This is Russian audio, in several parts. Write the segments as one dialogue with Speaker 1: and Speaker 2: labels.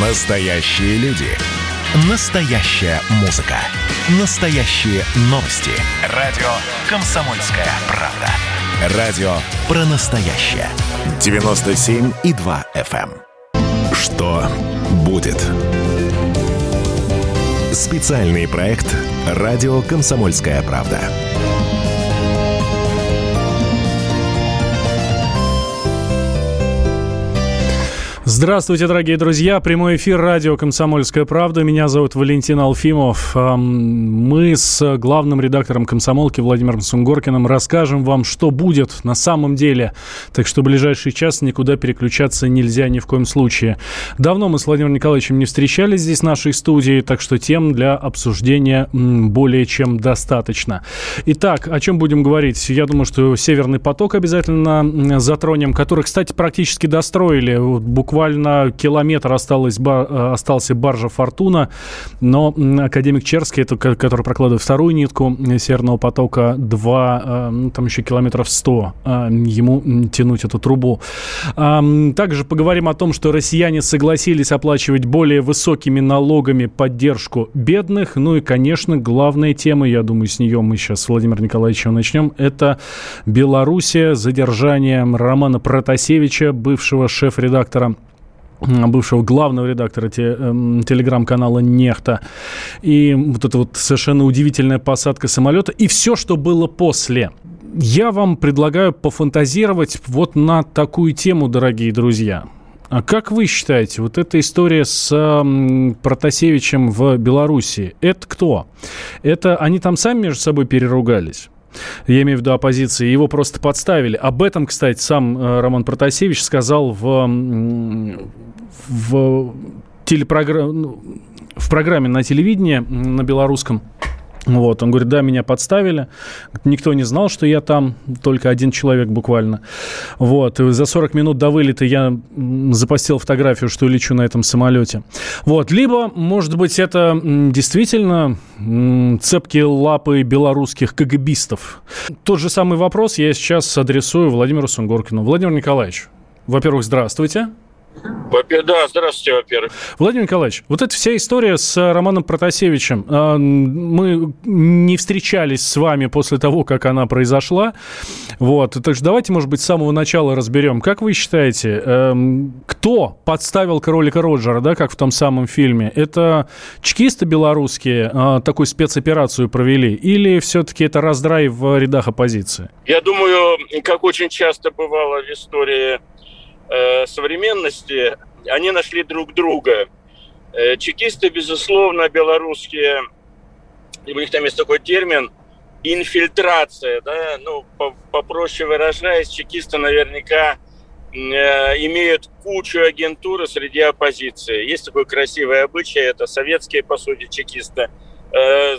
Speaker 1: Настоящие люди. Настоящая музыка. Настоящие новости. Радио «Комсомольская правда». Радио про настоящее. 97,2 FM. эм. Что будет? Специальный проект «Радио «Комсомольская правда».
Speaker 2: Здравствуйте, дорогие друзья. Прямой эфир радио «Комсомольская правда». Меня зовут Валентин Алфимов. Мы с главным редактором «Комсомолки» Владимиром Сунгоркиным расскажем вам, что будет на самом деле. Так что в ближайший час никуда переключаться нельзя ни в коем случае. Давно мы с Владимиром Николаевичем не встречались здесь в нашей студии, так что тем для обсуждения более чем достаточно. Итак, о чем будем говорить? Я думаю, что «Северный поток» обязательно затронем, который, кстати, практически достроили буквально буквально километр осталось, э, остался баржа «Фортуна», но академик Черский, это, который прокладывает вторую нитку Северного потока-2, э, ну, там еще километров 100 э, ему тянуть эту трубу. Также поговорим о том, что россияне согласились оплачивать более высокими налогами поддержку бедных. Ну и, конечно, главная тема, я думаю, с нее мы сейчас с Владимиром Николаевичем начнем, это Белоруссия, задержание Романа Протасевича, бывшего шеф-редактора бывшего главного редактора те, э, телеграм-канала «Нехта». И вот эта вот совершенно удивительная посадка самолета. И все, что было после. Я вам предлагаю пофантазировать вот на такую тему, дорогие друзья. А как вы считаете, вот эта история с э, Протасевичем в Беларуси, это кто? Это они там сами между собой переругались? Я имею в виду оппозиции. Его просто подставили. Об этом, кстати, сам э, Роман Протасевич сказал в, в телепрограмме, ну, в программе на телевидении на белорусском. Вот, он говорит, да, меня подставили. Никто не знал, что я там, только один человек буквально. Вот, и за 40 минут до вылета я запостил фотографию, что лечу на этом самолете. Вот, либо, может быть, это действительно цепкие лапы белорусских КГБистов. Тот же самый вопрос я сейчас адресую Владимиру Сунгоркину. Владимир Николаевич, во-первых, здравствуйте.
Speaker 3: Да, здравствуйте, во-первых.
Speaker 2: Владимир Николаевич, вот эта вся история с э, Романом Протасевичем, э, мы не встречались с вами после того, как она произошла, вот, так что давайте, может быть, с самого начала разберем. Как вы считаете, эм, кто подставил кролика Роджера, да, как в том самом фильме? Это чекисты белорусские э, такую спецоперацию провели или все-таки это раздрай в рядах оппозиции?
Speaker 3: Я думаю, как очень часто бывало в истории э, современности, они нашли друг друга. Э, чекисты, безусловно, белорусские, у них там есть такой термин инфильтрация, да, ну, попроще выражаясь, чекисты наверняка э, имеют кучу агентуры среди оппозиции. Есть такой красивый обычай, это советские, по сути, чекисты,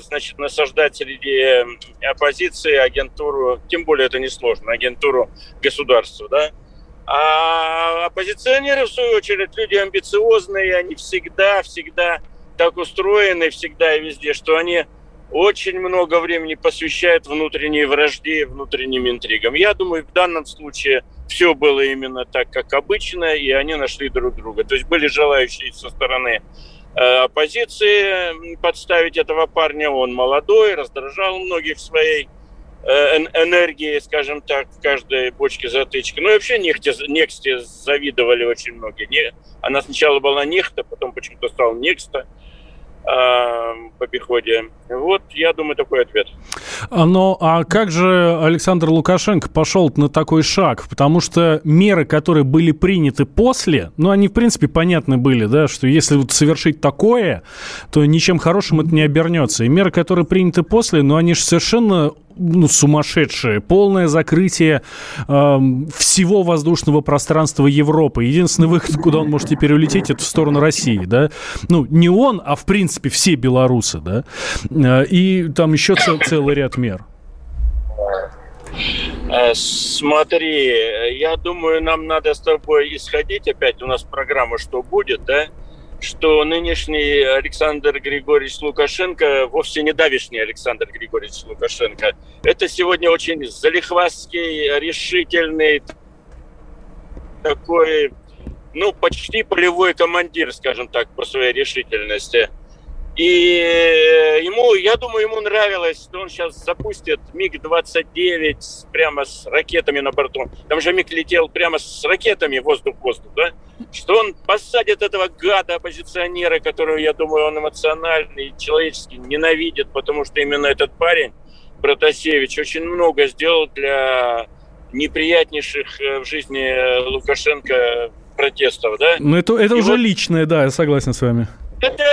Speaker 3: значит, насаждать среди оппозиции агентуру, тем более это несложно, агентуру государства, да, а оппозиционеры, в свою очередь, люди амбициозные, они всегда, всегда так устроены, всегда и везде, что они очень много времени посвящают внутренней вражде, внутренним интригам. Я думаю, в данном случае все было именно так, как обычно, и они нашли друг друга. То есть были желающие со стороны э, оппозиции подставить этого парня. Он молодой, раздражал многих своей энергии, скажем так, в каждой бочке затычки. Ну и вообще нефти, нефти завидовали очень многие. Не, она сначала была нефта, потом почему-то стала некста в обиходе. Вот, я думаю, такой ответ.
Speaker 2: А, но а как же Александр Лукашенко пошел на такой шаг? Потому что меры, которые были приняты после, ну, они, в принципе, понятны были, да, что если вот совершить такое, то ничем хорошим это не обернется. И меры, которые приняты после, ну, они же совершенно ну, сумасшедшее. Полное закрытие э, всего воздушного пространства Европы. Единственный выход, куда он может теперь улететь, это в сторону России, да. Ну, не он, а в принципе все белорусы, да. Э, и там еще цел, целый ряд мер.
Speaker 3: Э, смотри, я думаю, нам надо с тобой исходить опять. У нас программа «Что будет», да? Что нынешний Александр Григорьевич Лукашенко вовсе не давишний Александр Григорьевич Лукашенко. Это сегодня очень залихвастский, решительный, такой, ну, почти полевой командир, скажем так, по своей решительности. И ему, я думаю, ему нравилось, что он сейчас запустит МиГ-29 прямо с ракетами на борту. Там же МиГ летел прямо с ракетами воздух-воздух, да? Что он посадит этого гада оппозиционера, которого, я думаю, он эмоционально и человечески ненавидит, потому что именно этот парень, Протасевич, очень много сделал для неприятнейших э, в жизни Лукашенко протестов, да?
Speaker 2: Ну, это, это уже вот... личное, да, я согласен с вами.
Speaker 3: Это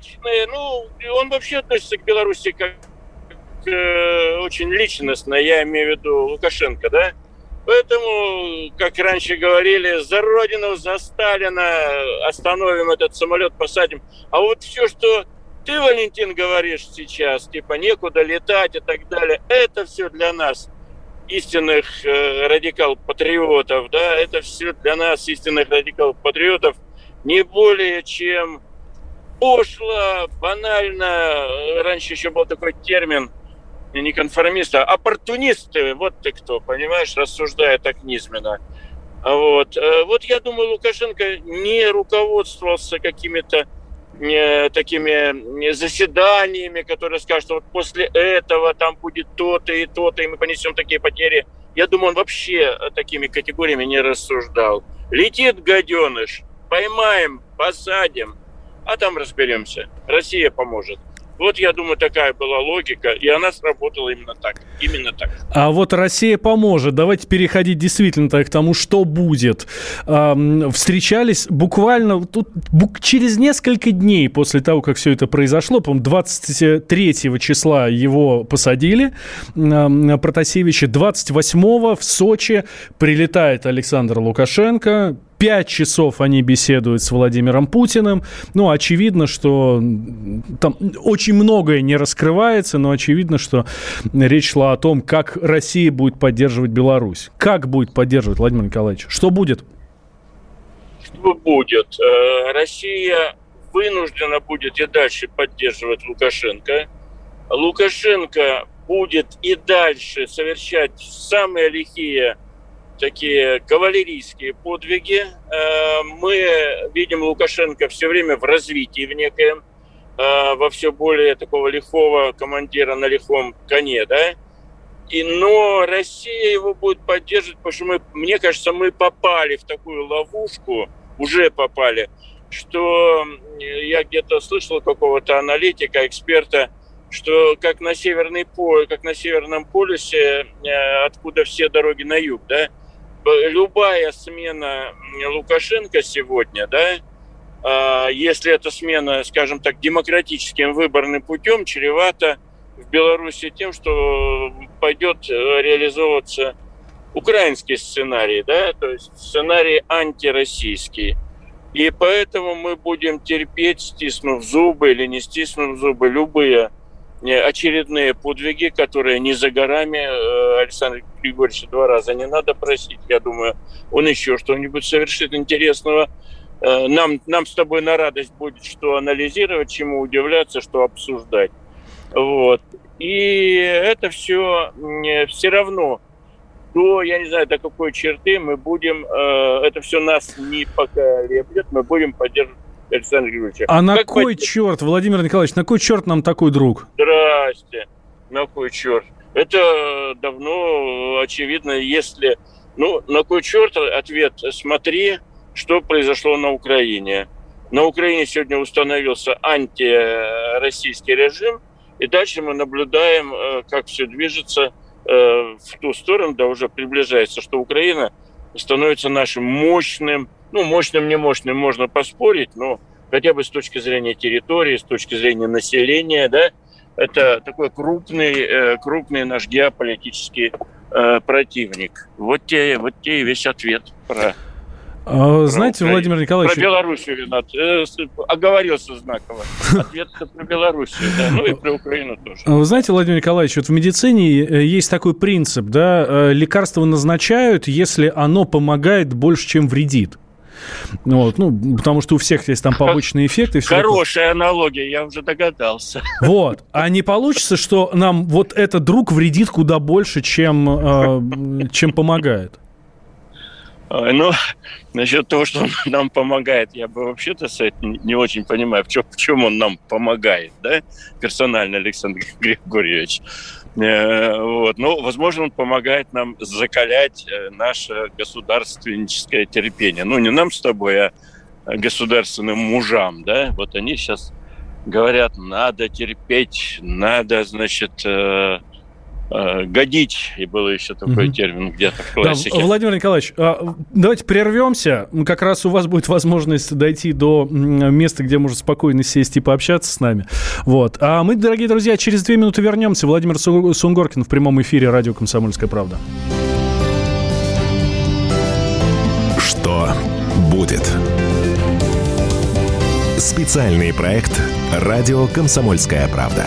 Speaker 3: личное. Ну, он вообще относится к Беларуси как э, очень личностно, я имею в виду Лукашенко, да? Поэтому, как раньше говорили, за Родину, за Сталина остановим этот самолет, посадим. А вот все, что ты, Валентин, говоришь сейчас, типа некуда летать и так далее, это все для нас, истинных э, радикал-патриотов, да, это все для нас, истинных радикал-патриотов, не более чем пошло, банально. Раньше еще был такой термин не конформисты, а оппортунисты. Вот ты кто, понимаешь, рассуждая так низменно. Вот. Э, вот я думаю, Лукашенко не руководствовался какими-то не, такими заседаниями, которые скажут, что вот после этого там будет то-то и то-то, и мы понесем такие потери. Я думаю, он вообще такими категориями не рассуждал. Летит гаденыш, поймаем, посадим, а там разберемся. Россия поможет. Вот, я думаю, такая была логика, и она сработала именно так. Именно так.
Speaker 2: А вот Россия поможет. Давайте переходить действительно к тому, что будет. Эм, встречались буквально тут бук, через несколько дней после того, как все это произошло, по-моему, 23 числа его посадили, э, Протасевича, 28 в Сочи прилетает Александр Лукашенко, Пять часов они беседуют с Владимиром Путиным. Ну, очевидно, что там очень многое не раскрывается, но очевидно, что речь шла о том, как Россия будет поддерживать Беларусь. Как будет поддерживать Владимир Николаевич? Что будет?
Speaker 3: Что будет? Э, Россия вынуждена будет и дальше поддерживать Лукашенко. Лукашенко будет и дальше совершать самые лихие такие кавалерийские подвиги. Э, мы видим Лукашенко все время в развитии в некоем, э, во все более такого лихого командира на лихом коне, да, и, но Россия его будет поддерживать, потому что мы, мне кажется, мы попали в такую ловушку, уже попали, что я где-то слышал какого-то аналитика, эксперта, что как на северный поле, как на северном полюсе, э, откуда все дороги на юг, да, любая смена Лукашенко сегодня, да, а, если эта смена, скажем так, демократическим выборным путем, чревата в Беларуси тем, что пойдет э, реализовываться украинский сценарий, да, то есть сценарий антироссийский. И поэтому мы будем терпеть, стиснув зубы или не стиснув зубы, любые очередные подвиги, которые не за горами. Э, Александр Григорьевич два раза не надо просить. Я думаю, он еще что-нибудь совершит интересного. Э, нам, нам с тобой на радость будет что анализировать, чему удивляться, что обсуждать. Вот. И это все все равно до, я не знаю, до какой черты мы будем, э, это все нас не поколеблет, мы будем поддерживать Александр Григорьевич.
Speaker 2: А на кой под... черт, Владимир Николаевич, на кой черт нам такой друг?
Speaker 3: Здрасте. На кой черт? Это давно очевидно, если... Ну, на кой черт ответ? Смотри, что произошло на Украине. На Украине сегодня установился антироссийский режим, и дальше мы наблюдаем, э, как все движется э, в ту сторону, да уже приближается, что Украина становится нашим мощным ну, мощным, не мощным можно поспорить, но хотя бы с точки зрения территории, с точки зрения населения, да, это такой крупный, э, крупный наш геополитический э, противник. Вот те, вот те и весь ответ про
Speaker 2: а, знаете, про Владимир Николаевич...
Speaker 3: Про Белоруссию, Ренат. Э, оговорился знаково. Ответ про Белоруссию, да, ну и про Украину тоже.
Speaker 2: Вы знаете, Владимир Николаевич, вот в медицине есть такой принцип, да, лекарство назначают, если оно помогает больше, чем вредит. Вот, ну, потому что у всех есть там побочные эффекты.
Speaker 3: Хорошая такое. аналогия, я уже догадался.
Speaker 2: Вот. А не получится, что нам вот этот друг вредит куда больше, чем, э, чем помогает?
Speaker 3: Ну, насчет того, что он нам помогает, я бы вообще-то не очень понимаю, в чем, в чем он нам помогает, да, персонально Александр Григорьевич. Э, вот. Но, возможно, он помогает нам закалять э, наше государственническое терпение. Ну, не нам с тобой, а государственным мужам, да, вот они сейчас говорят, надо терпеть, надо, значит, э, годить, и был еще такой mm-hmm. термин где-то в классике.
Speaker 2: Да, Владимир Николаевич, а, давайте прервемся, как раз у вас будет возможность дойти до места, где можно спокойно сесть и пообщаться с нами. Вот. А мы, дорогие друзья, через две минуты вернемся. Владимир Сунгоркин в прямом эфире радио «Комсомольская правда».
Speaker 1: Что будет? Специальный проект «Радио Комсомольская правда».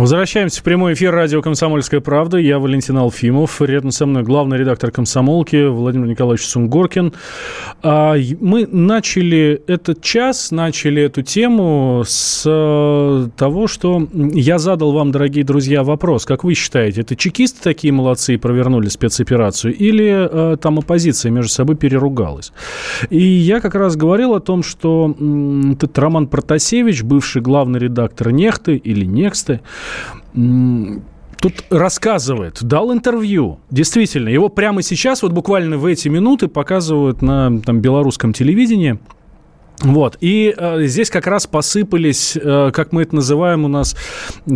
Speaker 2: Возвращаемся в прямой эфир радио «Комсомольская правда». Я Валентин Алфимов. Рядом со мной главный редактор «Комсомолки» Владимир Николаевич Сунгоркин. А, мы начали этот час, начали эту тему с э, того, что я задал вам, дорогие друзья, вопрос. Как вы считаете, это чекисты такие молодцы и провернули спецоперацию? Или э, там оппозиция между собой переругалась? И я как раз говорил о том, что этот Роман Протасевич, бывший главный редактор «Нехты» или «Нексты», тут рассказывает, дал интервью. Действительно, его прямо сейчас, вот буквально в эти минуты показывают на там, белорусском телевидении – вот, и э, здесь как раз посыпались, э, как мы это называем у нас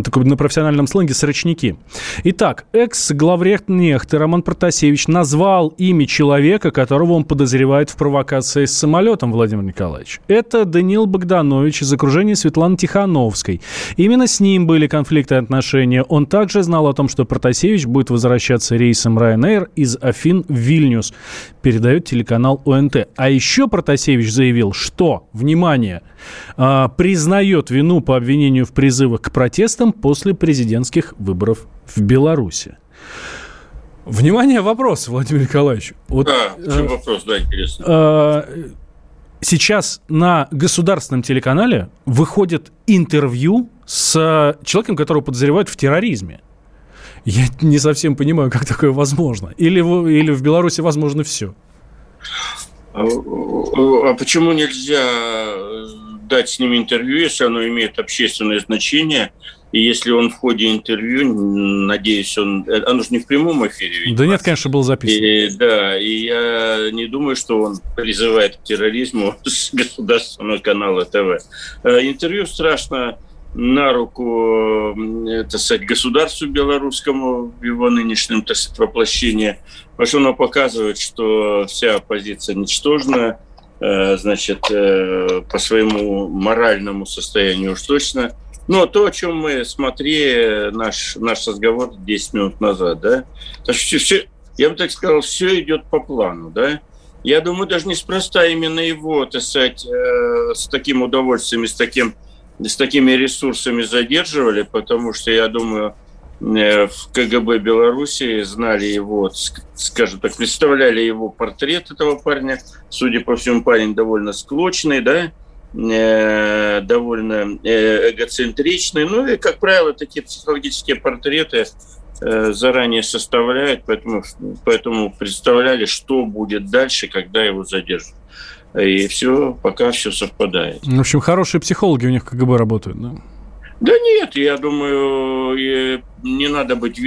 Speaker 2: такой, на профессиональном сленге, срочники. Итак, экс-главрехт Нехты Роман Протасевич назвал имя человека, которого он подозревает в провокации с самолетом, Владимир Николаевич. Это Даниил Богданович из окружения Светланы Тихановской. Именно с ним были конфликты отношения. Он также знал о том, что Протасевич будет возвращаться рейсом Ryanair из Афин в Вильнюс, передает телеканал ОНТ. А еще Протасевич заявил, что внимание, а, признает вину по обвинению в призывах к протестам после президентских выборов в Беларуси. Внимание, вопрос, Владимир Николаевич.
Speaker 3: Вот, да, в чем э, вопрос, да, интересно. Э,
Speaker 2: сейчас на государственном телеканале выходит интервью с человеком, которого подозревают в терроризме. Я не совсем понимаю, как такое возможно. Или или в Беларуси возможно все.
Speaker 3: А, а почему нельзя э, дать с ним интервью, если оно имеет общественное значение? И если он в ходе интервью, надеюсь, он... Э, оно же не в прямом эфире.
Speaker 2: Видимо. Да нет, конечно, был записан.
Speaker 3: И, да, и я не думаю, что он призывает к терроризму с государственного канала ТВ. Э, интервью страшно на руку, так сказать, государству белорусскому в его нынешнем, так сказать, воплощении. Что оно показывает, что вся оппозиция ничтожна, э, значит, э, по своему моральному состоянию уж точно. Но то, о чем мы смотрели наш, наш разговор 10 минут назад, да, что все, я бы так сказал, все идет по плану, да. Я думаю, даже неспроста именно его, так сказать, э, с таким удовольствием с таким с такими ресурсами задерживали, потому что, я думаю, в КГБ Беларуси знали его, скажем так, представляли его портрет этого парня. Судя по всему, парень довольно склочный, да, э, довольно э, эгоцентричный. Ну и, как правило, такие психологические портреты заранее составляют, поэтому, поэтому представляли, что будет дальше, когда его задержат и все, пока все совпадает.
Speaker 2: В общем, хорошие психологи у них в КГБ работают, да?
Speaker 3: Да нет, я думаю, не надо быть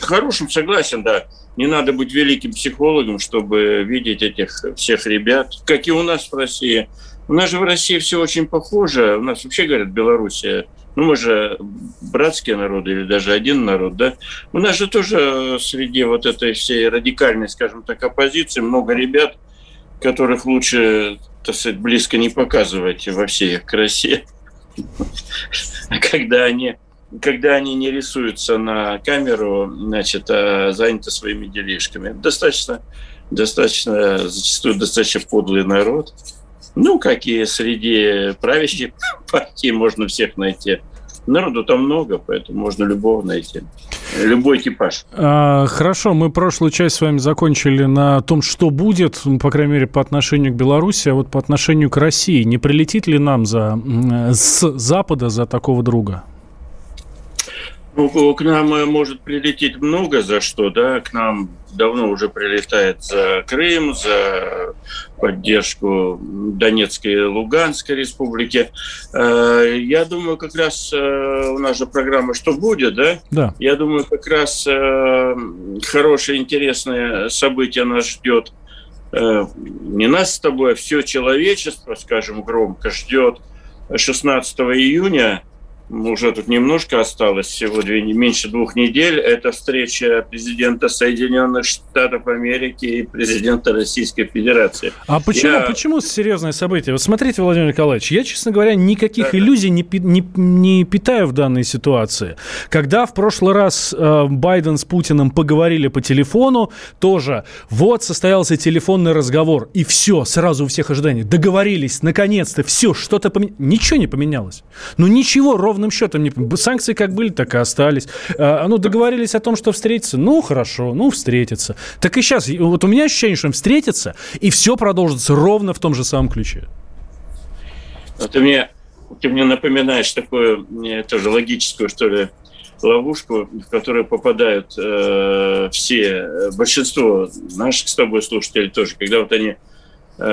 Speaker 3: хорошим, согласен, да. Не надо быть великим психологом, чтобы видеть этих всех ребят, как и у нас в России. У нас же в России все очень похоже. У нас вообще, говорят, Белоруссия ну, мы же братские народы или даже один народ, да, у нас же тоже среди вот этой всей радикальной, скажем так, оппозиции много ребят, которых лучше, так сказать, близко не показывать во всей их красе. Когда они когда они не рисуются на камеру, значит, а заняты своими делишками. Достаточно, достаточно, зачастую достаточно подлый народ. Ну, как и среди правящей партии можно всех найти. Народу там много, поэтому можно любого найти. Любой экипаж.
Speaker 2: А, хорошо, мы прошлую часть с вами закончили на том, что будет, ну, по крайней мере, по отношению к Беларуси, а вот по отношению к России. Не прилетит ли нам за, с Запада за такого друга?
Speaker 3: Ну, к нам э, может прилететь много за что, да, к нам давно уже прилетает за Крым, за поддержку Донецкой и Луганской республики. Э, я думаю, как раз э, у нас же программа «Что будет?», да?
Speaker 2: Да.
Speaker 3: Я думаю, как раз хорошее, интересное событие нас ждет. Не нас с тобой, а все человечество, скажем громко, ждет 16 июня – уже тут немножко осталось, всего две, меньше двух недель. Это встреча президента Соединенных Штатов Америки и президента Российской Федерации.
Speaker 2: А почему, я... почему серьезное событие? Вот смотрите, Владимир Николаевич, я, честно говоря, никаких да. иллюзий не, не, не питаю в данной ситуации. Когда в прошлый раз э, Байден с Путиным поговорили по телефону, тоже вот состоялся телефонный разговор, и все, сразу у всех ожиданий. Договорились, наконец-то, все, что-то поменялось. Ничего не поменялось. Ну ничего, ровно ровным счетом не... Санкции как были, так и остались. А, ну, договорились о том, что встретиться. Ну, хорошо, ну, встретиться. Так и сейчас. Вот у меня ощущение, что встретиться, и все продолжится ровно в том же самом ключе.
Speaker 3: А ты мне, ты мне напоминаешь такую, тоже логическую, что ли, ловушку, в которую попадают э, все, большинство наших с тобой слушателей тоже, когда вот они Э,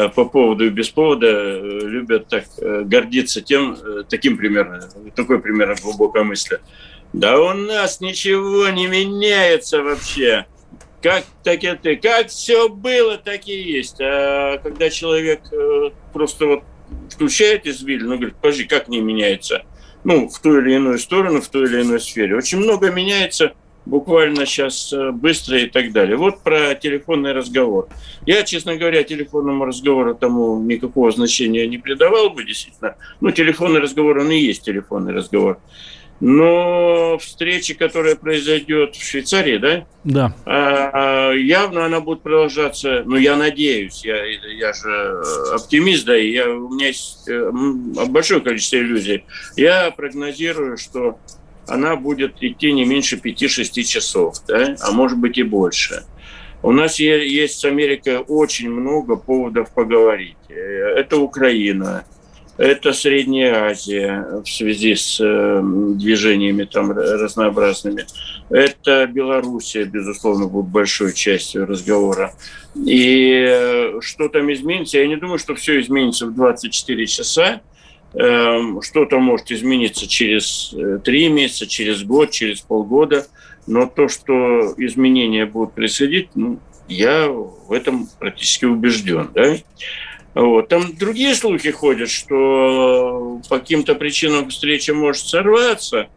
Speaker 3: по поводу и без повода э, любят так э, гордиться тем, таким примерно, такой примерно глубокой мысли. Да у нас ничего не меняется вообще. Как так это, как все было, так и есть. А когда человек просто вот включает извиль, ну, говорит, подожди, как не меняется? Ну, в ту или иную сторону, в той или иной сфере. Очень много меняется – буквально сейчас э, быстро и так далее. Вот про телефонный разговор. Я, честно говоря, телефонному разговору тому никакого значения не придавал бы, действительно. Ну, телефонный разговор, он и есть телефонный разговор. Но встреча, которая произойдет в Швейцарии, да?
Speaker 2: Да.
Speaker 3: А, явно она будет продолжаться, ну, я надеюсь, я, я же оптимист, да, и я, у меня есть э, большое количество иллюзий. Я прогнозирую, что она будет идти не меньше 5-6 часов, да? а может быть и больше. У нас есть с Америкой очень много поводов поговорить. Э, это Украина, это Средняя Азия в связи с э, движениями там разнообразными. Это Белоруссия, безусловно, будет большой частью разговора. И э, что там изменится? Я не думаю, что все изменится в 24 часа. Эм, что-то может измениться через э, три месяца, через год, через полгода. Но то, что изменения будут происходить, ну, я в этом практически убежден. Да? Вот. Там другие слухи ходят, что по каким-то причинам встреча может сорваться.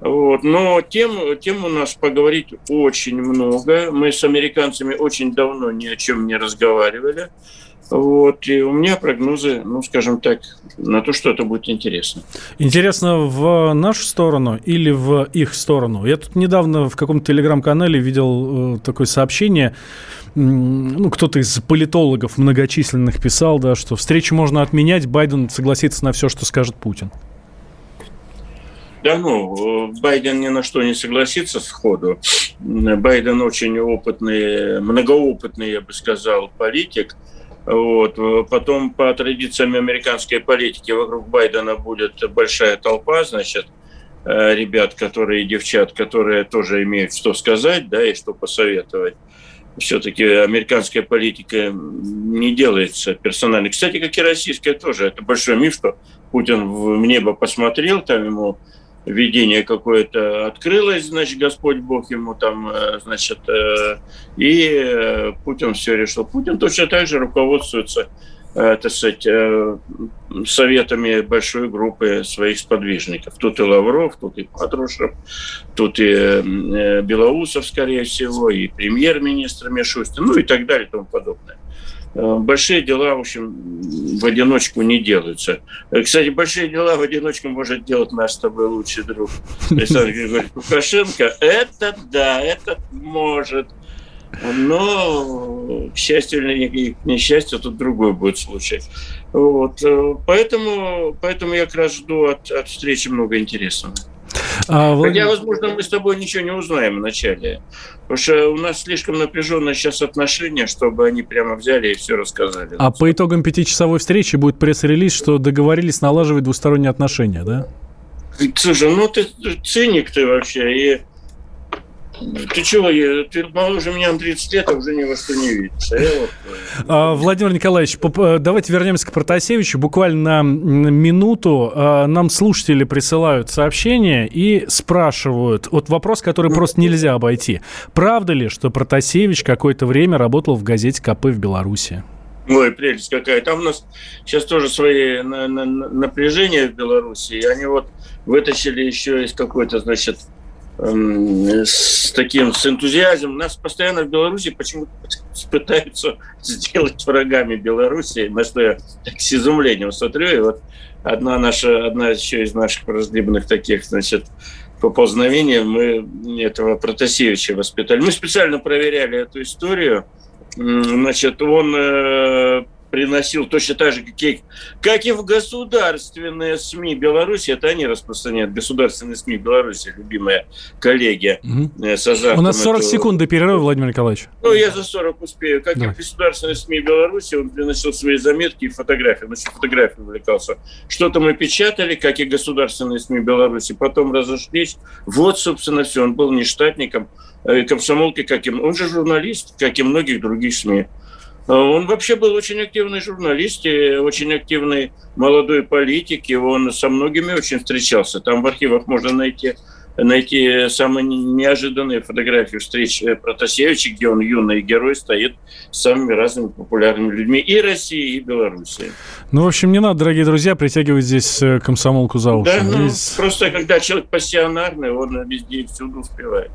Speaker 3: Вот. Но тем, тем у нас поговорить очень много. Мы с американцами очень давно ни о чем не разговаривали. Вот, и у меня прогнозы, ну, скажем так, на то, что это будет интересно.
Speaker 2: Интересно в нашу сторону или в их сторону? Я тут недавно в каком-то телеграм-канале видел э, такое сообщение, ну, кто-то из политологов многочисленных писал, да, что встречу можно отменять, Байден согласится на все, что скажет Путин.
Speaker 3: Да ну, Байден ни на что не согласится сходу. Байден очень опытный, многоопытный, я бы сказал, политик – вот. Потом по традициям американской политики вокруг Байдена будет большая толпа, значит, э, ребят, которые, девчат, которые тоже имеют что сказать, да, и что посоветовать. Все-таки американская политика не делается персонально. Кстати, как и российская тоже. Это большой миф, что Путин в небо посмотрел, там ему видение какое-то открылось, значит, Господь Бог ему там, э, значит, э, и э, Путин все решил. Путин точно так же руководствуется так сказать, советами большой группы своих сподвижников. Тут и Лавров, тут и Патрушев, тут и Белоусов, скорее всего, и премьер-министр Мишустин, ну и так далее и тому подобное. Э, большие дела, в общем, в одиночку не делаются. Э, кстати, большие дела в одиночку может делать наш с тобой лучший друг Александр Григорьевич Лукашенко. Это да, это может. Но, к счастью или к несчастью, тут другой будет случай. Вот. Э, поэтому, поэтому я как раз жду от, от встречи много интересного. А, Хотя, возможно, мы с тобой ничего не узнаем вначале. Потому что у нас слишком напряженное сейчас отношение, чтобы они прямо взяли и все рассказали.
Speaker 2: А по итогам пятичасовой встречи будет пресс-релиз, что договорились налаживать двусторонние отношения, да?
Speaker 3: Слушай, ну ты циник ты вообще. И ты чего, ты моложе меня на 30 лет, а уже ни во что не видишь. А вот...
Speaker 2: Э, а, Владимир Николаевич, э, давайте вернемся к Протасевичу. Буквально на минуту а, нам слушатели присылают сообщения и спрашивают. Вот вопрос, который просто нельзя обойти. Правда ли, что Протасевич какое-то время работал в газете КП в Беларуси?
Speaker 3: Ой, прелесть какая. Там у нас сейчас тоже свои напряжения в Беларуси. И они вот вытащили еще из какой-то, значит, с таким, с энтузиазмом. Нас постоянно в Беларуси почему-то пытаются сделать врагами Беларуси, на что я так с изумлением смотрю. И вот одна наша, одна еще из наших враждебных таких, значит, поползновений, мы этого Протасевича воспитали. Мы специально проверяли эту историю. Значит, он э, приносил точно так же, как и, как и в государственные СМИ Беларуси. Это они распространяют государственные СМИ Беларуси, любимые коллеги.
Speaker 2: Угу. С У нас 40 этого... секунд до перерыва, Владимир Николаевич.
Speaker 3: Ну, я за 40 успею. Как Давай. и в государственные СМИ Беларуси, он приносил свои заметки и фотографии. Он еще фотографией увлекался. Что-то мы печатали, как и государственные СМИ Беларуси. Потом разошлись. Вот, собственно, все. Он был не штатником э, комсомолки, как и... Он же журналист, как и многих других СМИ. А он вообще был очень активный журналист и очень активный молодой политик, и он со многими очень встречался. Там в архивах можно найти найти самые неожиданные фотографии встреч э, Протасевича, где он юный герой стоит с самыми разными популярными людьми и России, и Беларуси.
Speaker 2: Ну, в общем, не надо, дорогие друзья, притягивать здесь э, комсомолку за уши.
Speaker 3: Да, ну, здесь... просто когда человек пассионарный, он везде и всюду успевает.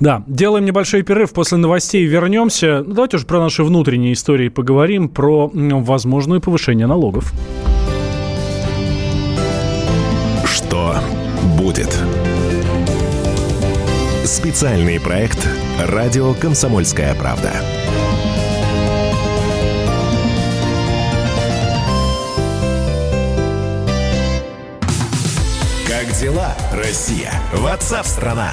Speaker 2: Да, делаем небольшой перерыв, после новостей вернемся. Ну, давайте уже про наши внутренние истории поговорим, про возможное повышение налогов.
Speaker 1: Что будет? Специальный проект «Радио Комсомольская правда». Как дела, Россия? Ватсап-страна!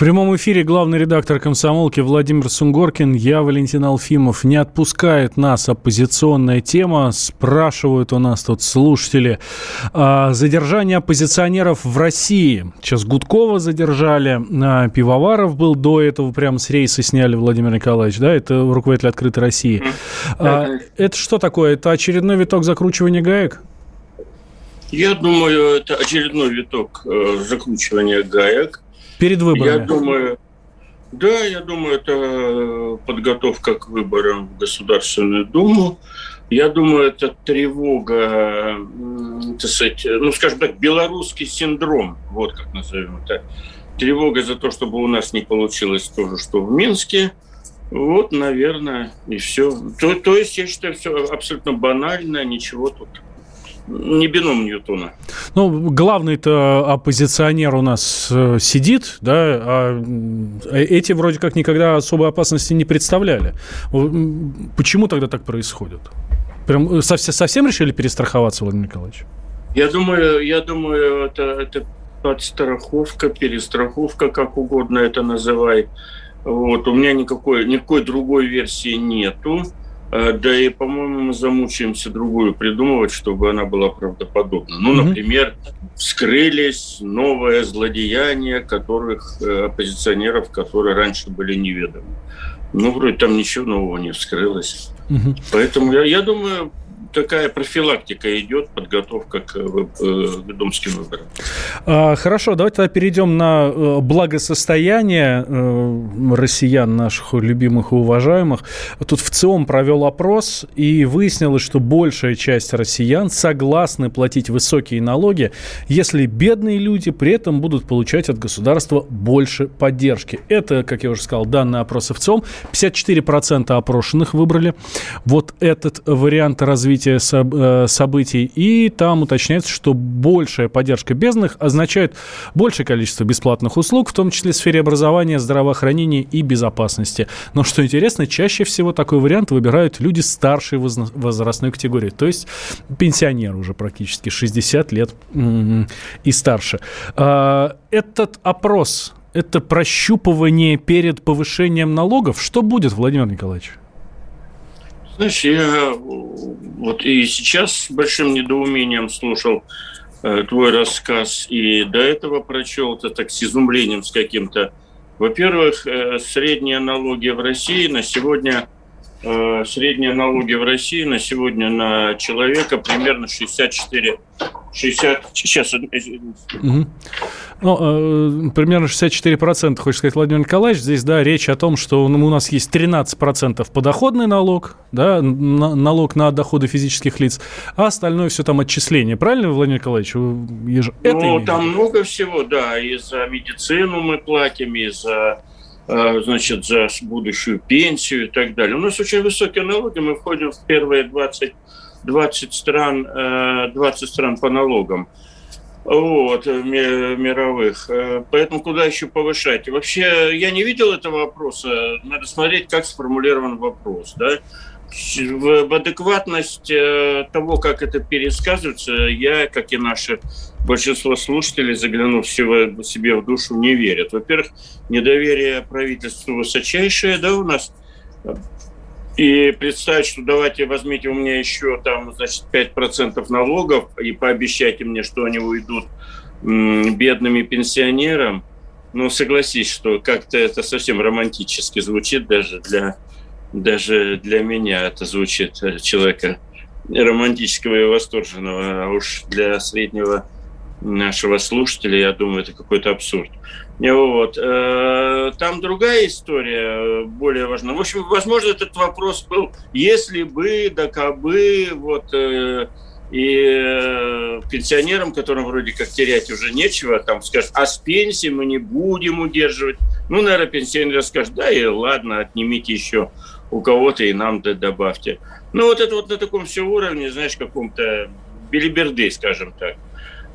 Speaker 2: Прямом эфире главный редактор комсомолки Владимир Сунгоркин, я Валентин Алфимов. Не отпускает нас оппозиционная тема. Спрашивают у нас тут слушатели. А, задержание оппозиционеров в России. Сейчас Гудкова задержали, а, Пивоваров был до этого, прямо с рейса сняли Владимир Николаевич, да, это руководитель «Открытой России». А, это что такое? Это очередной виток закручивания гаек?
Speaker 3: Я думаю, это очередной виток э, закручивания гаек.
Speaker 2: Перед выборами?
Speaker 3: Я думаю, да, я думаю, это подготовка к выборам в Государственную Думу. Я думаю, это тревога, так сказать, ну, скажем так, белорусский синдром, вот как назовем это. Тревога за то, чтобы у нас не получилось то же, что в Минске. Вот, наверное, и все. То, то есть, я считаю, все абсолютно банально, ничего тут не бином Ньютона.
Speaker 2: Ну, главный-то оппозиционер у нас э, сидит, да, а э, эти вроде как никогда особой опасности не представляли. Почему тогда так происходит? Прям э, совсем, совсем решили перестраховаться, Владимир Николаевич?
Speaker 3: Я думаю, я думаю, это, это подстраховка, перестраховка, как угодно это называй. Вот, у меня никакой, никакой другой версии нету. Э, да и, по-моему, мы замучаемся другую придумывать, чтобы она была правдоподобна. Ну, например, вскрылись новые злодеяния, которых э, оппозиционеров, которые раньше были неведомы. Ну, вроде там ничего нового не вскрылось. Угу. Поэтому я, я думаю, такая профилактика идет, подготовка к ведомским э, выборам.
Speaker 2: А, хорошо, давайте тогда перейдем на э, благосостояние э, россиян, наших любимых и уважаемых. Тут в ЦИОМ провел опрос, и выяснилось, что большая часть россиян согласны платить высокие налоги, если бедные люди при этом будут получать от государства больше поддержки. Это, как я уже сказал, данные опроса в ЦИОМ. 54% опрошенных выбрали вот этот вариант развития развития э, событий. И там уточняется, что большая поддержка бездных означает большее количество бесплатных услуг, в том числе в сфере образования, здравоохранения и безопасности. Но что интересно, чаще всего такой вариант выбирают люди старшей возрастной категории, то есть пенсионеры уже практически 60 лет и старше. А, этот опрос это прощупывание перед повышением налогов. Что будет, Владимир Николаевич?
Speaker 3: Знаешь, я вот и сейчас с большим недоумением слушал э, твой рассказ, и до этого прочел это так с изумлением с каким-то. Во-первых, э, средние налоги в России на сегодня средние налоги в России на сегодня на человека примерно 64 60, сейчас,
Speaker 2: угу. Ну, э, примерно 64%, хочешь сказать, Владимир Николаевич. Здесь, да, речь о том, что ну, у нас есть 13% подоходный налог, да, на, налог на доходы физических лиц, а остальное все там отчисление. Правильно, Владимир Николаевич? Вы,
Speaker 3: ну, там много всего, да. И за медицину мы платим, и за э, значит, за будущую пенсию и так далее. У нас очень высокие налоги, мы входим в первые 20 20 стран, 20 э, стран по налогам вот, мировых. Э, поэтому куда еще повышать? Вообще, я не видел этого вопроса. Надо смотреть, как сформулирован вопрос. Да? В адекватность э, того, как это пересказывается, я, как и наши большинство слушателей, заглянув себе в душу, не верят. Во-первых, недоверие правительству высочайшее, да, у нас и представить, что давайте возьмите у меня еще там, значит, 5% налогов и пообещайте мне, что они уйдут бедным пенсионерам, ну, согласись, что как-то это совсем романтически звучит даже для, даже для меня. Это звучит э, человека романтического и восторженного, а уж для среднего нашего слушателя, я думаю, это какой-то абсурд. Вот. Э, там другая история, более важна. В общем, возможно, этот вопрос был, если бы, да кабы, вот, э, и э, пенсионерам, которым вроде как терять уже нечего, там скажут, а с пенсии мы не будем удерживать. Ну, наверное, пенсионеры скажут, да и ладно, отнимите еще у кого-то и нам да добавьте. Ну, вот это вот на таком все уровне, знаешь, каком-то билиберды, скажем так.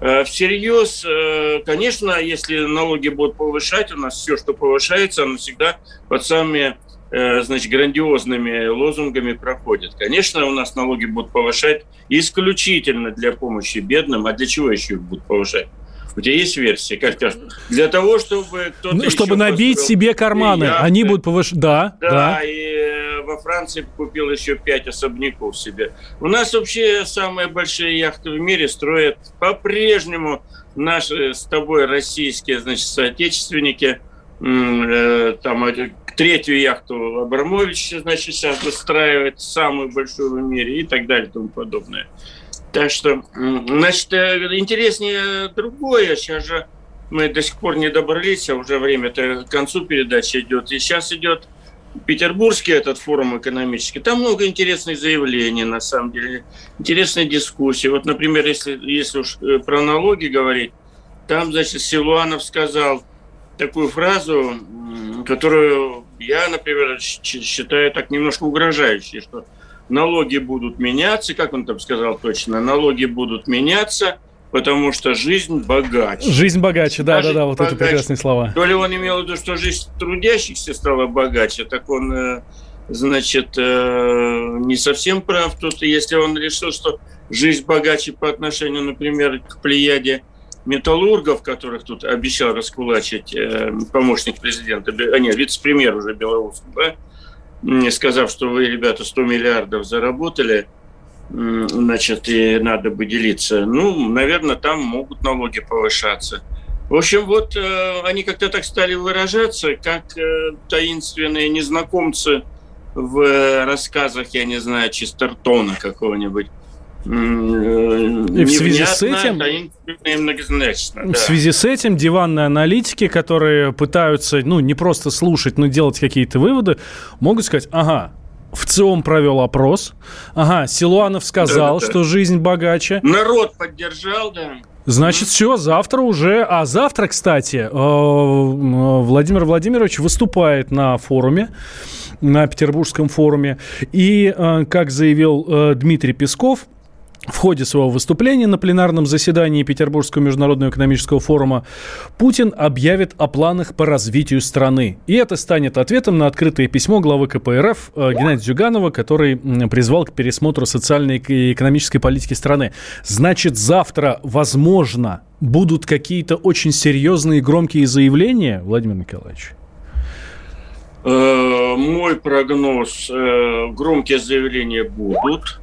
Speaker 3: Э, всерьез, э, конечно, если налоги будут повышать, у нас все, что повышается, оно всегда под самыми э, значит, грандиозными лозунгами проходит. Конечно, у нас налоги будут повышать исключительно для помощи бедным, а для чего еще их будут повышать? У тебя есть версия, как скажешь? Для того, чтобы кто-то
Speaker 2: ну, Чтобы набить построил... себе карманы. Яхты. Они будут повышать... Да,
Speaker 3: да. Да, и во Франции купил еще пять особняков себе. У нас вообще самые большие яхты в мире строят по-прежнему наши с тобой российские, значит, соотечественники. Э, там третью яхту Абрамович, значит, сейчас выстраивает, самую большую в мире и так далее и тому подобное. Так что, значит, э, интереснее другое. Сейчас же мы до сих пор не добрались, а уже время-то к концу передачи идет. И сейчас идет Петербургский этот форум экономический. Там много интересных заявлений, на самом деле. Интересные дискуссии. Вот, например, если, если уж э, про налоги говорить, там, значит, Силуанов сказал такую фразу, которую я, например, считаю так немножко угрожающей, что налоги будут меняться, как он там сказал точно, налоги будут меняться, потому что жизнь богаче.
Speaker 2: Жизнь богаче, да, да, да, вот богаче. это прекрасные слова.
Speaker 3: То ли он имел в виду, что жизнь трудящихся стала богаче, так он, э, значит, э, не совсем прав тут. Если он решил, что жизнь богаче по отношению, например, к Плеяде металлургов, которых тут обещал раскулачить э, помощник президента, а нет, вице-премьер уже белорусский, да, сказав, что вы, ребята, 100 миллиардов заработали, значит, и надо бы делиться. Ну, наверное, там могут налоги повышаться. В общем, вот э, они как-то так стали выражаться, как э, таинственные незнакомцы в рассказах, я не знаю, Честертона какого-нибудь.
Speaker 2: И в связи с этим, в связи с этим диванные аналитики, которые пытаются, ну, не просто слушать, но делать какие-то выводы, могут сказать, ага, в ЦИОМ провел опрос. Ага, Силуанов сказал, да, да, да. что жизнь богаче.
Speaker 3: Народ поддержал, да.
Speaker 2: Значит, все, завтра уже... А завтра, кстати, э, Владимир Владимирович выступает на форуме на Петербургском форуме. И, э, как заявил э, Дмитрий Песков, в ходе своего выступления на пленарном заседании Петербургского международного экономического форума Путин объявит о планах по развитию страны. И это станет ответом на открытое письмо главы КПРФ э, Геннадия Зюганова, который призвал к пересмотру социальной и экономической политики страны. Значит, завтра, возможно, будут какие-то очень серьезные громкие заявления, Владимир Николаевич?
Speaker 3: Э, мой прогноз, э, громкие заявления будут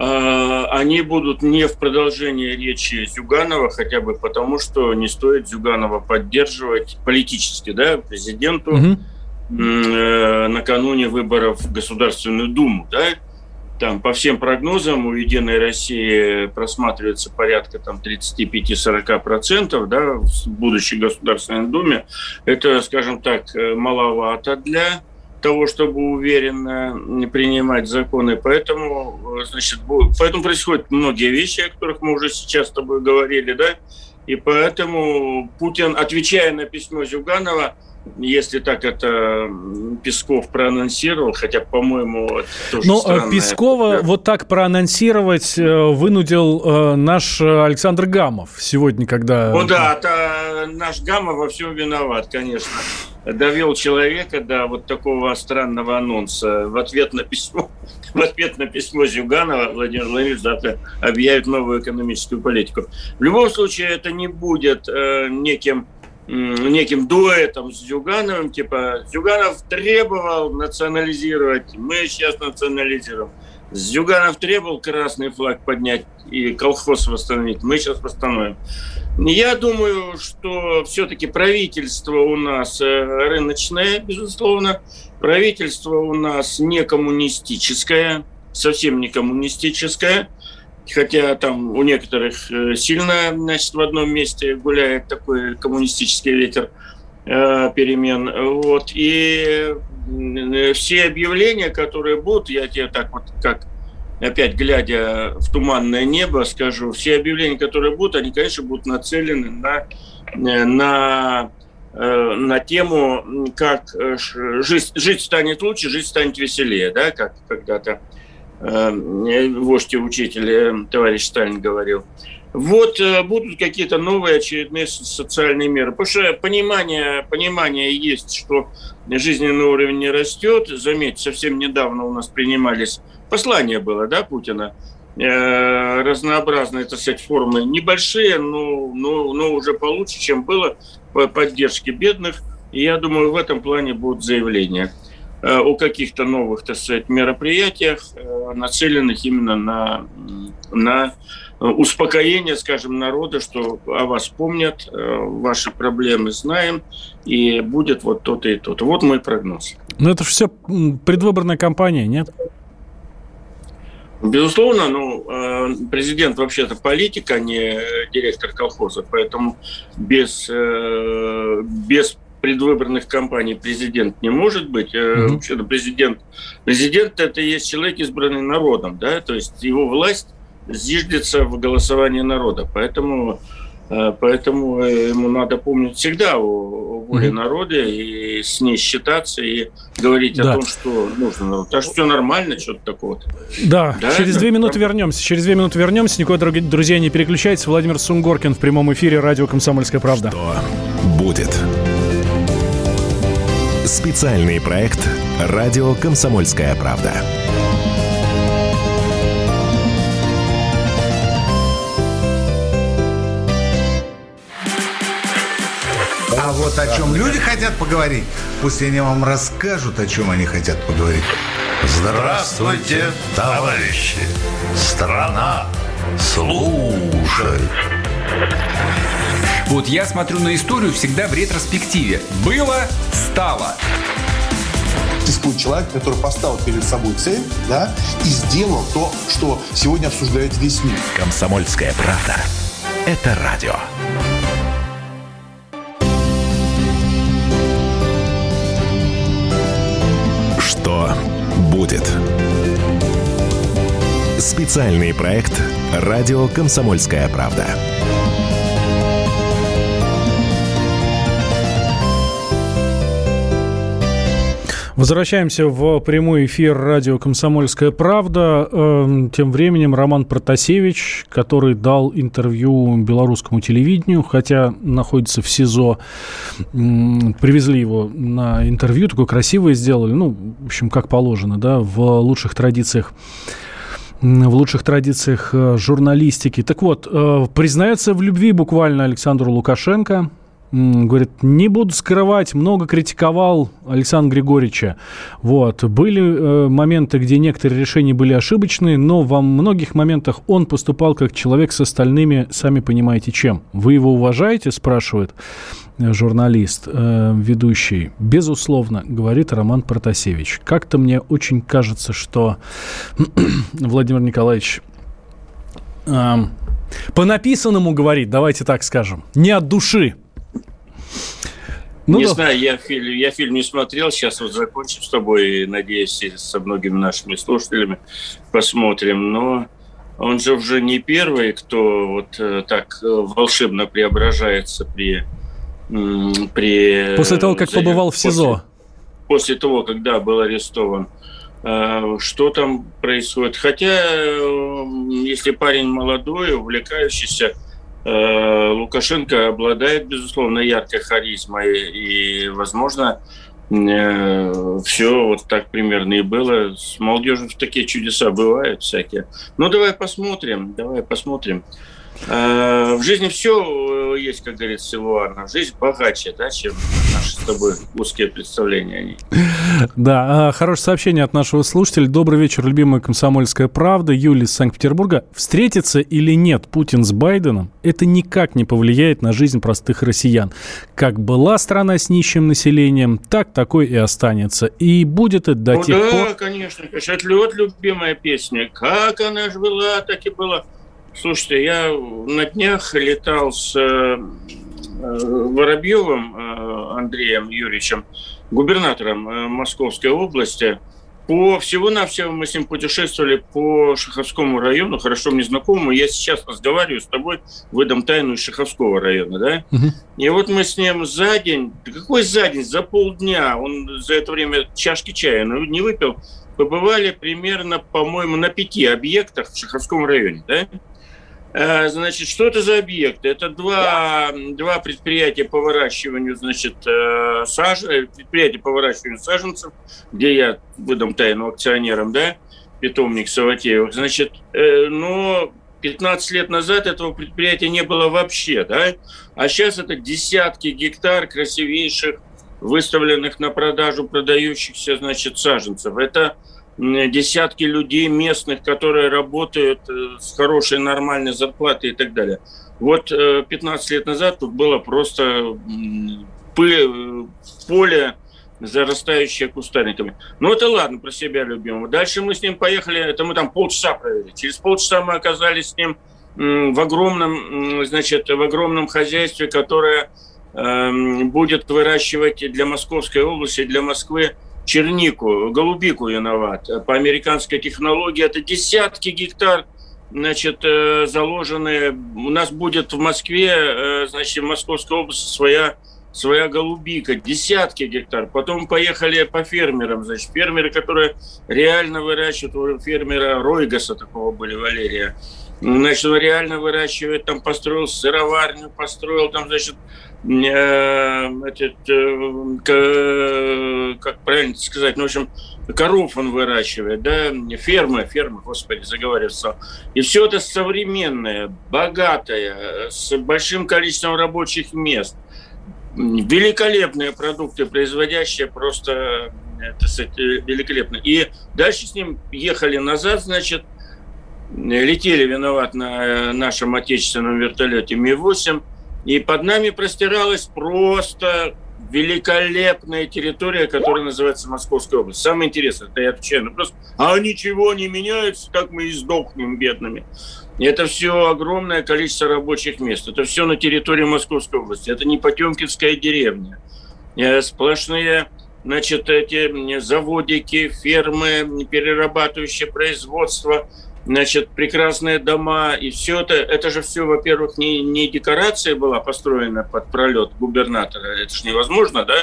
Speaker 3: они будут не в продолжении речи Зюганова, хотя бы потому, что не стоит Зюганова поддерживать политически, да, президенту угу. накануне выборов в Государственную Думу, да, там по всем прогнозам у Единой России просматривается порядка там 35-40% да, в будущей Государственной Думе. Это, скажем так, э, маловато для того, чтобы уверенно принимать законы. Поэтому, значит, поэтому происходят многие вещи, о которых мы уже сейчас с тобой говорили, да, и поэтому Путин, отвечая на письмо Зюганова, если так это Песков проанонсировал, хотя, по-моему, тоже
Speaker 2: Но ну, Пескова да. вот так проанонсировать э, вынудил э, наш Александр Гамов сегодня, когда...
Speaker 3: Ну да, это наш Гамов во всем виноват, конечно. Довел человека до вот такого странного анонса. В ответ на письмо, в ответ на письмо Зюганова Владимир Владимирович завтра объявит новую экономическую политику. В любом случае, это не будет э, неким неким дуэтом с Зюгановым, типа Зюганов требовал национализировать, мы сейчас национализируем. Зюганов требовал красный флаг поднять и колхоз восстановить, мы сейчас восстановим. Я думаю, что все-таки правительство у нас э, рыночное, безусловно. Правительство у нас не коммунистическое, совсем не коммунистическое хотя там у некоторых э, сильно, значит, в одном месте гуляет такой коммунистический ветер э, перемен. Вот. И э, все объявления, которые будут, я тебе так вот как опять глядя в туманное небо, скажу, все объявления, которые будут, они, конечно, будут нацелены на, на, на тему, как жить, жить станет лучше, жить станет веселее, да, как когда-то вождь и учитель э, товарищ Сталин говорил. Вот э, будут какие-то новые очередные социальные меры. Потому что понимание, понимание есть, что жизненный уровень не растет. Заметьте, совсем недавно у нас принимались, послание было, да, Путина, разнообразные, так сказать, формы, небольшие, но, но, но уже получше, чем было по поддержке бедных. И я думаю, в этом плане будут заявления. Э, о каких-то новых, так сказать, мероприятиях, э, нацеленных именно на, на успокоение, скажем, народа, что о вас помнят, э, ваши проблемы знаем, и будет вот то-то и то-то. Вот мой прогноз.
Speaker 2: Но это же все предвыборная кампания, нет?
Speaker 3: Безусловно, ну, президент вообще-то политик, а не директор колхоза, поэтому без, без предвыборных кампаний президент не может быть. Mm-hmm. Вообще-то президент, президент это и есть человек, избранный народом, да, то есть его власть зиждется в голосовании народа, поэтому э, Поэтому ему надо помнить всегда о, воле mm-hmm. народа и с ней считаться и говорить да. о том, что нужно. Так что все нормально, что-то такого.
Speaker 2: Да, да, через две минуты вернемся. Через две минуты вернемся. Никуда, друзья, не переключайтесь. Владимир Сунгоркин в прямом эфире радио «Комсомольская правда».
Speaker 1: Что будет? Специальный проект «Радио Комсомольская правда».
Speaker 4: вот о чем люди хотят поговорить, пусть они вам расскажут, о чем они хотят поговорить.
Speaker 5: Здравствуйте, товарищи! Страна служит!
Speaker 6: Вот я смотрю на историю всегда в ретроспективе. Было, стало.
Speaker 7: Существует человек, который поставил перед собой цель, да, и сделал то, что сегодня обсуждает весь мир.
Speaker 1: Комсомольская правда. Это радио. Что будет? Специальный проект «Радио Комсомольская правда».
Speaker 2: Возвращаемся в прямой эфир радио «Комсомольская правда». Эм, тем временем Роман Протасевич, который дал интервью белорусскому телевидению, хотя находится в СИЗО, привезли его на интервью, такое красивое сделали, ну, в общем, как положено, да, в лучших традициях в лучших традициях э, журналистики. Так вот, э, признается в любви буквально Александру Лукашенко. Говорит, не буду скрывать, много критиковал Александра Григорьевича. Вот. Были э, моменты, где некоторые решения были ошибочные, но во многих моментах он поступал как человек с остальными, сами понимаете, чем. Вы его уважаете, спрашивает э, журналист, э, ведущий. Безусловно, говорит Роман Протасевич. Как-то мне очень кажется, что Владимир Николаевич э, по написанному говорит, давайте так скажем, не от души.
Speaker 3: Ну, не да. знаю, я фильм, я фильм не смотрел, сейчас вот закончим с тобой, надеюсь, со многими нашими слушателями посмотрим, но он же уже не первый, кто вот э, так э, волшебно преображается при... при
Speaker 2: после того, как после, побывал в СИЗО.
Speaker 3: После того, когда был арестован. Э, что там происходит? Хотя, если парень молодой, увлекающийся, Лукашенко обладает, безусловно, яркой харизмой, и, возможно, э, все вот так примерно и было. С молодежью такие чудеса бывают всякие. Ну, давай посмотрим, давай посмотрим. Э, в жизни все э, есть, как говорится, Силуана. Жизнь богаче, да, чем наши с тобой узкие представления о ней.
Speaker 2: Да, а, хорошее сообщение от нашего слушателя. Добрый вечер, любимая комсомольская правда. Юлия из Санкт-Петербурга. Встретится или нет Путин с Байденом, это никак не повлияет на жизнь простых россиян. Как была страна с нищим населением, так такой и останется. И будет это до ну, тех
Speaker 3: да,
Speaker 2: пор...
Speaker 3: конечно, конечно. Отлет, любимая песня. Как она же была, так и была. Слушайте, я на днях летал с э, Воробьевым э, Андреем Юрьевичем, губернатором э, Московской области. По всего-навсего мы с ним путешествовали по Шаховскому району, хорошо мне знакомому. Я сейчас разговариваю с тобой, выдам тайну из Шаховского района, да? Угу. И вот мы с ним за день, какой за день, за полдня, он за это время чашки чая ну, не выпил, побывали примерно, по-моему, на пяти объектах в Шаховском районе, да? Э, значит, что это за объекты? Это два, два предприятия по выращиванию, значит, э, саж... Э, предприятия по выращиванию саженцев, где я выдам тайну акционерам, да, питомник Саватеевых. Значит, но 15 лет назад этого предприятия не было вообще, да, а сейчас это десятки гектар красивейших, выставленных на продажу, продающихся, значит, саженцев. Это десятки людей местных, которые работают э, с хорошей нормальной зарплатой и так далее. Вот 15 э, лет назад тут было просто э, поле, зарастающее кустарниками. Ну, это ладно, про себя любимого. Дальше мы с ним поехали, это мы там полчаса провели. Через полчаса мы оказались с ним в огромном, значит, в огромном хозяйстве, которое эм, будет выращивать для Московской области, для Москвы чернику, голубику виноват. По американской технологии это десятки гектар значит, э, заложены. У нас будет в Москве, э, значит, в Московской области своя своя голубика, десятки гектар. Потом поехали по фермерам, значит, фермеры, которые реально выращивают, у фермера Ройгаса такого были, Валерия, значит, он реально выращивает, там построил сыроварню, построил там, значит, этот, э, как правильно сказать, ну, в общем, коров он выращивает, да, фермы, фермы, господи, заговорился. И все это современное, богатое, с большим количеством рабочих мест. великолепные продукты, производящие просто это, сказать, великолепно. И дальше с ним ехали назад, значит, летели виноват на нашем отечественном вертолете Ми-8, и под нами простиралась просто великолепная территория, которая называется Московская область. Самое интересное, это я отвечаю на вопрос, а ничего не меняется, так мы и сдохнем бедными. Это все огромное количество рабочих мест. Это все на территории Московской области. Это не Потемкинская деревня. Э, сплошные значит, эти заводики, фермы, перерабатывающее производство, значит, прекрасные дома, и все это, это же все, во-первых, не, не декорация была построена под пролет губернатора, это же невозможно, да,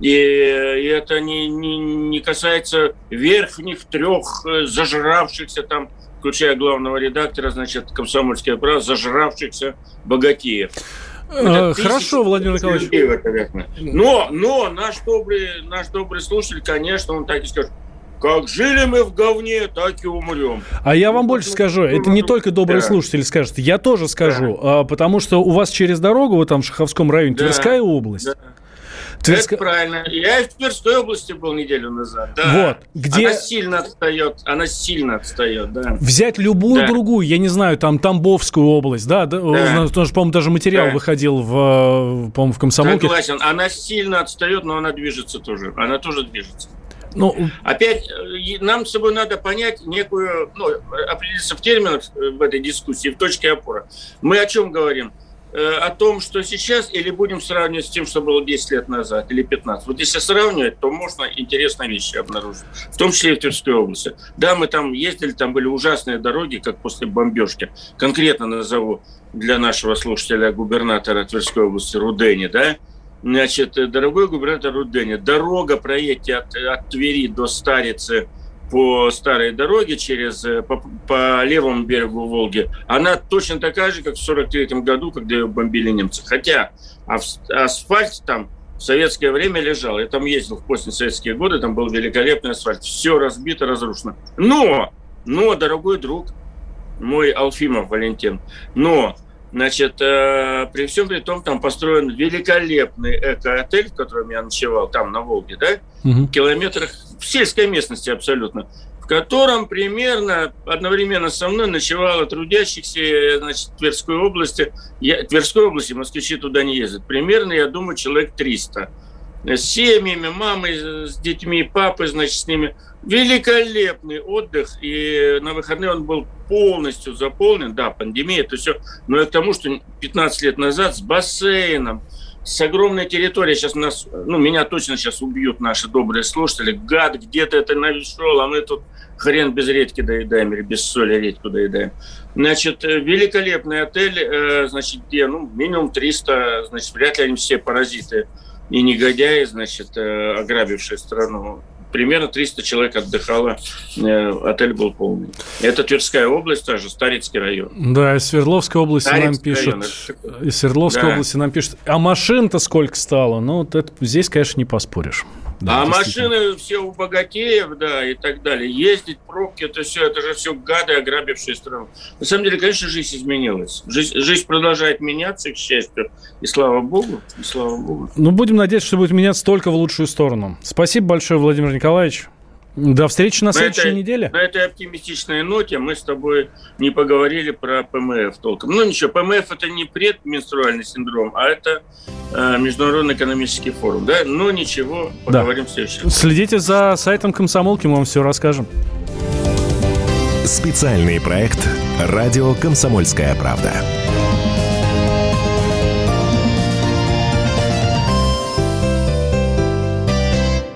Speaker 3: и, и это не, не, не касается верхних трех э, зажравшихся там включая главного редактора, значит, комсомольское право, зажравшихся богатеев.
Speaker 2: Это Хорошо, Владимир Николаевич.
Speaker 3: Но, но наш добрый, наш добрый слушатель, конечно, он так и скажет, как жили мы в говне, так и умрем.
Speaker 2: А я вам больше скажу, это не только добрый да. слушатель скажет, я тоже скажу, да. потому что у вас через дорогу, вы там в Шаховском районе, да. Тверская область. Да.
Speaker 3: Тверск... Это правильно. Я в Тверской области был неделю назад. Да.
Speaker 2: Вот. Где...
Speaker 3: Она сильно отстает. Она сильно отстает, да.
Speaker 2: Взять любую да. другую, я не знаю, там Тамбовскую область, да, да. да. Потому что, по-моему, даже материал да. выходил в, по-моему, в комсомолке.
Speaker 3: Согласен. Она сильно отстает, но она движется тоже. Она тоже движется. Ну, Опять э, нам с собой надо понять некую, ну, определиться в терминах э, в этой дискуссии, в точке опоры. Мы о чем говорим? Э, о том, что сейчас, или будем сравнивать с тем, что было 10 лет назад или 15. Вот если сравнивать, то можно интересные вещи обнаружить, в том числе и в Тверской области. Да, мы там ездили, там были ужасные дороги, как после бомбежки. Конкретно назову для нашего слушателя губернатора Тверской области Рудени, да, Значит, дорогой губернатор Рудени, дорога проедьте от, от Твери до Старицы – по старой дороге через э, по, по левому берегу Волги, она точно такая же, как в 43 году, когда ее бомбили немцы. Хотя асфальт там в советское время лежал. Я там ездил в поздние советские годы, там был великолепный асфальт. Все разбито, разрушено. Но, но, дорогой друг, мой Алфимов Валентин, но Значит, э, при всем при том, там построен великолепный эко-отель, в котором я ночевал, там, на Волге, да, угу. в километрах, в сельской местности абсолютно, в котором примерно одновременно со мной ночевало трудящихся, значит, Тверской области, я, Тверской области, москвичи туда не ездят, примерно, я думаю, человек 300 с семьями, мамой, с детьми, папой, значит, с ними. Великолепный отдых, и на выходные он был полностью заполнен. Да, пандемия, это все. Но и к тому, что 15 лет назад с бассейном, с огромной территорией, сейчас нас, ну, меня точно сейчас убьют наши добрые слушатели. Гад, где-то это навешал, а мы тут хрен без редьки доедаем или без соли редьку доедаем. Значит, э, великолепный отель, э, значит, где, ну, минимум 300, значит, вряд ли они все паразиты и негодяи, значит, э, ограбившие страну. Примерно 300 человек отдыхало, э, отель был полный. Это Тверская область, тоже Старицкий район.
Speaker 2: Да, из Свердловской области Старицкий нам пишут. Район, из Свердловской да. области нам пишут. А машин-то сколько стало? Ну, вот это, здесь, конечно, не поспоришь.
Speaker 3: Да, а машины все у богатеев, да, и так далее. Ездить, пробки, это все, это же все гады, ограбившие страну. На самом деле, конечно, жизнь изменилась. Жизнь, жизнь продолжает меняться, к счастью. И слава богу, и слава богу.
Speaker 2: Ну, будем надеяться, что будет меняться только в лучшую сторону. Спасибо большое, Владимир Николаевич. До встречи на, следующей этой, неделе.
Speaker 3: На этой оптимистичной ноте мы с тобой не поговорили про ПМФ толком. Ну ничего, ПМФ это не предменструальный синдром, а это э, Международный экономический форум. Да? Но ничего, поговорим да. в следующий раз.
Speaker 2: Следите за сайтом Комсомолки, мы вам все расскажем.
Speaker 1: Специальный проект «Радио Комсомольская правда».